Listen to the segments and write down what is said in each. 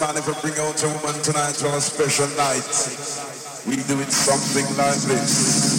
man ever bring out a woman tonight on a special night, we do it something like this.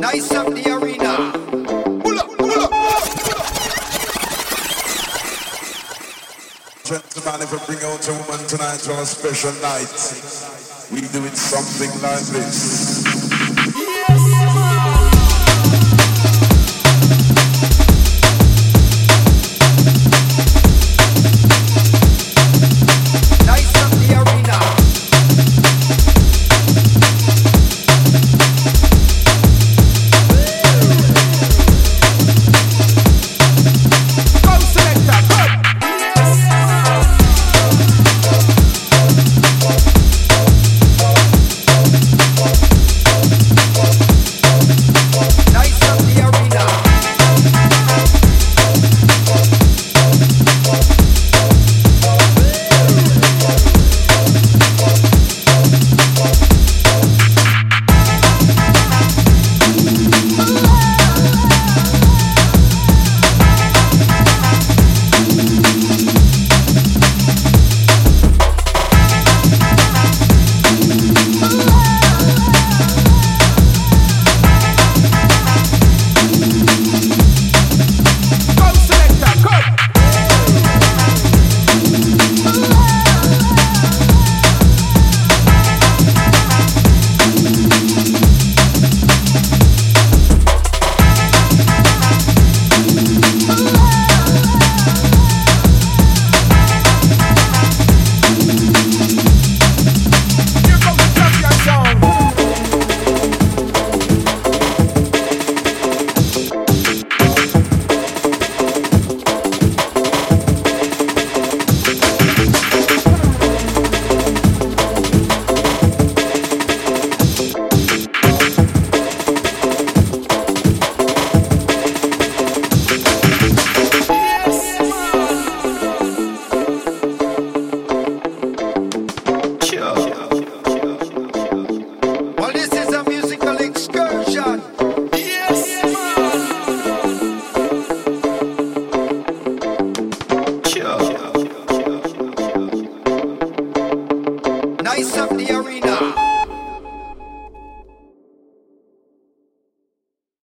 Nice up the arena. Pull up, pull up, pull up. Bring out a woman tonight on a special night, we do it something like this.